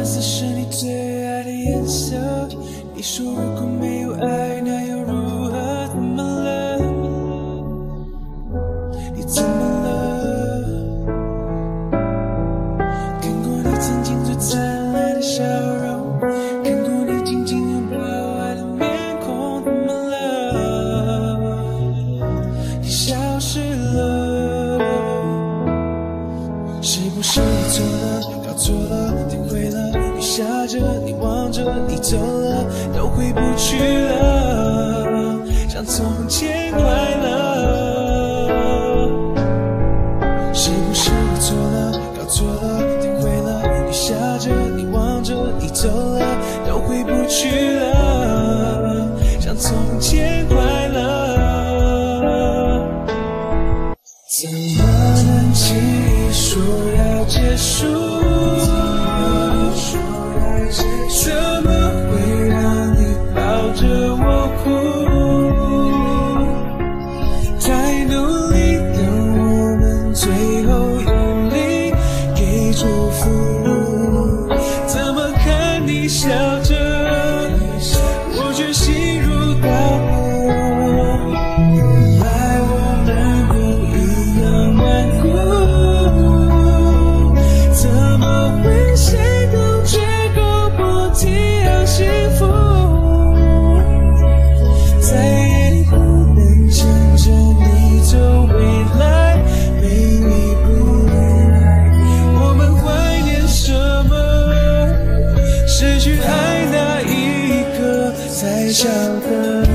蓝色是你最爱的颜色。你说如果没有爱，那。下着，你望着，你走了，都回不去了，像从前快乐。是不是我错了，搞错了，听会了？你下着，你望着，你走了，都回不去了，像从前快乐。怎么能轻易说要结束？我哭，再努力，等我们最后用力给祝福。在笑的。